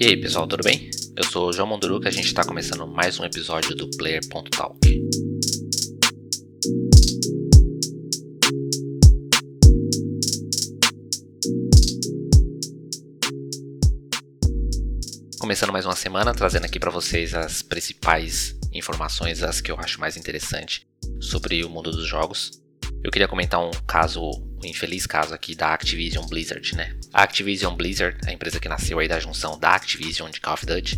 E aí pessoal, tudo bem? Eu sou o João Monduruca, a gente está começando mais um episódio do Player.talk. Começando mais uma semana, trazendo aqui para vocês as principais informações, as que eu acho mais interessante sobre o mundo dos jogos. Eu queria comentar um caso, infeliz caso aqui da Activision Blizzard, né? A Activision Blizzard, a empresa que nasceu aí da junção da Activision de Call of Duty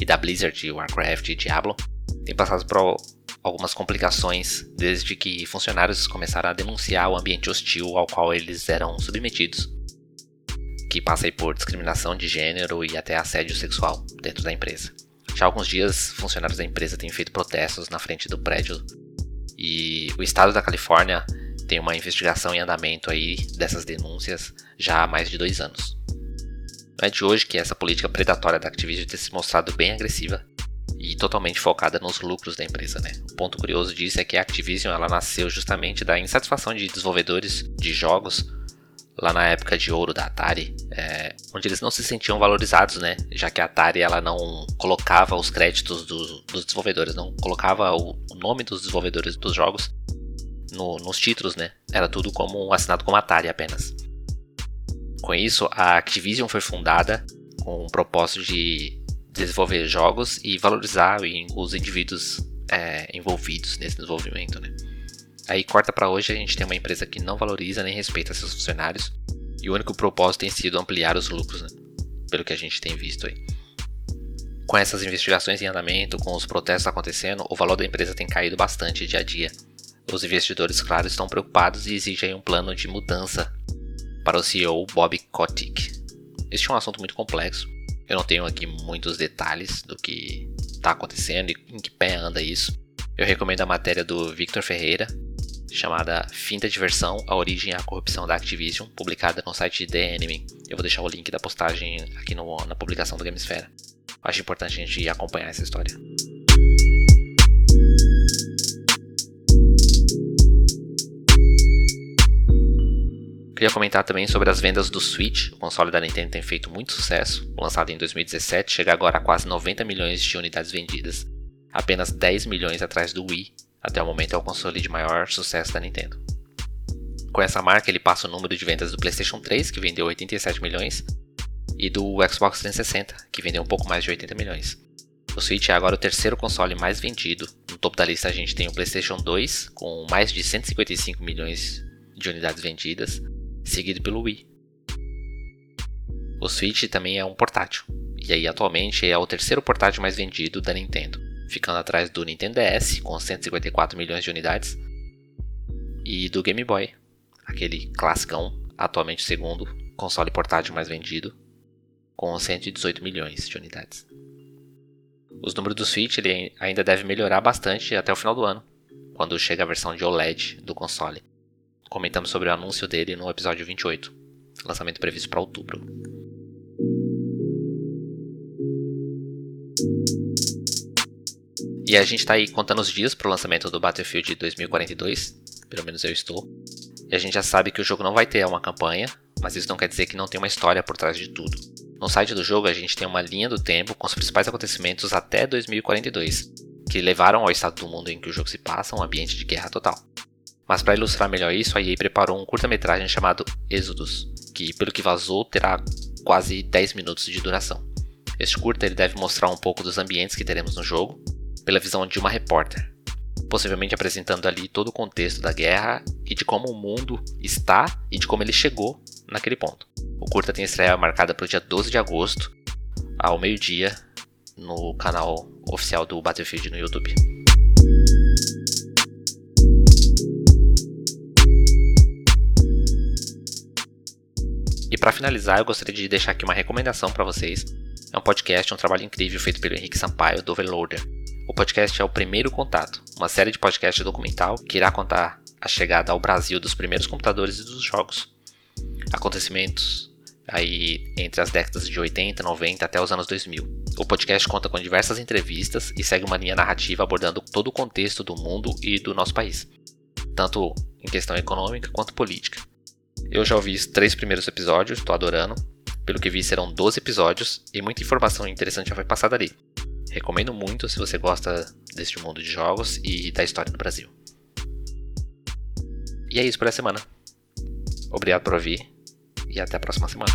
e da Blizzard de Warcraft e Diablo, tem passado por algumas complicações desde que funcionários começaram a denunciar o ambiente hostil ao qual eles eram submetidos, que passa por discriminação de gênero e até assédio sexual dentro da empresa. Já há alguns dias, funcionários da empresa têm feito protestos na frente do prédio e o estado da Califórnia tem uma investigação em andamento aí dessas denúncias já há mais de dois anos. Não é de hoje que essa política predatória da Activision tem se mostrado bem agressiva e totalmente focada nos lucros da empresa, né? O ponto curioso disso é que a Activision ela nasceu justamente da insatisfação de desenvolvedores de jogos lá na época de ouro da Atari, é, onde eles não se sentiam valorizados, né? Já que a Atari ela não colocava os créditos do, dos desenvolvedores, não colocava o, o, nome dos desenvolvedores dos jogos no, nos títulos, né? Era tudo como assinado como Atari apenas. Com isso, a Activision foi fundada com o propósito de desenvolver jogos e valorizar os indivíduos é, envolvidos nesse desenvolvimento, né? Aí corta para hoje a gente tem uma empresa que não valoriza nem respeita seus funcionários e o único propósito tem sido ampliar os lucros, né? pelo que a gente tem visto aí. Com essas investigações em andamento, com os protestos acontecendo, o valor da empresa tem caído bastante dia a dia. Os investidores, claro, estão preocupados e exigem um plano de mudança para o CEO Bob Kotick. Este é um assunto muito complexo. Eu não tenho aqui muitos detalhes do que está acontecendo e em que pé anda isso. Eu recomendo a matéria do Victor Ferreira, chamada Fim da Diversão, a origem e a corrupção da Activision, publicada no site The Enemy. Eu vou deixar o link da postagem aqui no, na publicação do Gamesfera. Acho importante a gente acompanhar essa história. Queria comentar também sobre as vendas do Switch. O console da Nintendo tem feito muito sucesso. Lançado em 2017, chega agora a quase 90 milhões de unidades vendidas, apenas 10 milhões atrás do Wii, até o momento é o console de maior sucesso da Nintendo. Com essa marca, ele passa o número de vendas do PlayStation 3, que vendeu 87 milhões, e do Xbox 360, que vendeu um pouco mais de 80 milhões. O Switch é agora o terceiro console mais vendido. No topo da lista a gente tem o PlayStation 2, com mais de 155 milhões de unidades vendidas, seguido pelo Wii. O Switch também é um portátil, e aí atualmente é o terceiro portátil mais vendido da Nintendo ficando atrás do Nintendo DS, com 154 milhões de unidades, e do Game Boy, aquele classicão, atualmente o segundo console portátil mais vendido, com 118 milhões de unidades. Os números do Switch ainda deve melhorar bastante até o final do ano, quando chega a versão de OLED do console. Comentamos sobre o anúncio dele no episódio 28, lançamento previsto para outubro. E a gente está aí contando os dias para o lançamento do Battlefield 2042, pelo menos eu estou. E a gente já sabe que o jogo não vai ter uma campanha, mas isso não quer dizer que não tem uma história por trás de tudo. No site do jogo a gente tem uma linha do tempo com os principais acontecimentos até 2042, que levaram ao estado do mundo em que o jogo se passa, um ambiente de guerra total. Mas para ilustrar melhor isso, a EA preparou um curta-metragem chamado Exodus, que pelo que vazou terá quase 10 minutos de duração. Este curta ele deve mostrar um pouco dos ambientes que teremos no jogo, pela visão de uma repórter, possivelmente apresentando ali todo o contexto da guerra e de como o mundo está e de como ele chegou naquele ponto. O curta tem estreia marcada para o dia 12 de agosto, ao meio-dia, no canal oficial do Battlefield no YouTube. Para finalizar, eu gostaria de deixar aqui uma recomendação para vocês. É um podcast, um trabalho incrível feito pelo Henrique Sampaio, do Overloader. O podcast é o Primeiro Contato, uma série de podcast documental que irá contar a chegada ao Brasil dos primeiros computadores e dos jogos. Acontecimentos aí entre as décadas de 80, 90 até os anos 2000. O podcast conta com diversas entrevistas e segue uma linha narrativa abordando todo o contexto do mundo e do nosso país, tanto em questão econômica quanto política. Eu já ouvi os três primeiros episódios, estou adorando. Pelo que vi, serão 12 episódios e muita informação interessante já foi passada ali. Recomendo muito se você gosta deste mundo de jogos e da história no Brasil. E é isso por essa semana. Obrigado por ouvir e até a próxima semana.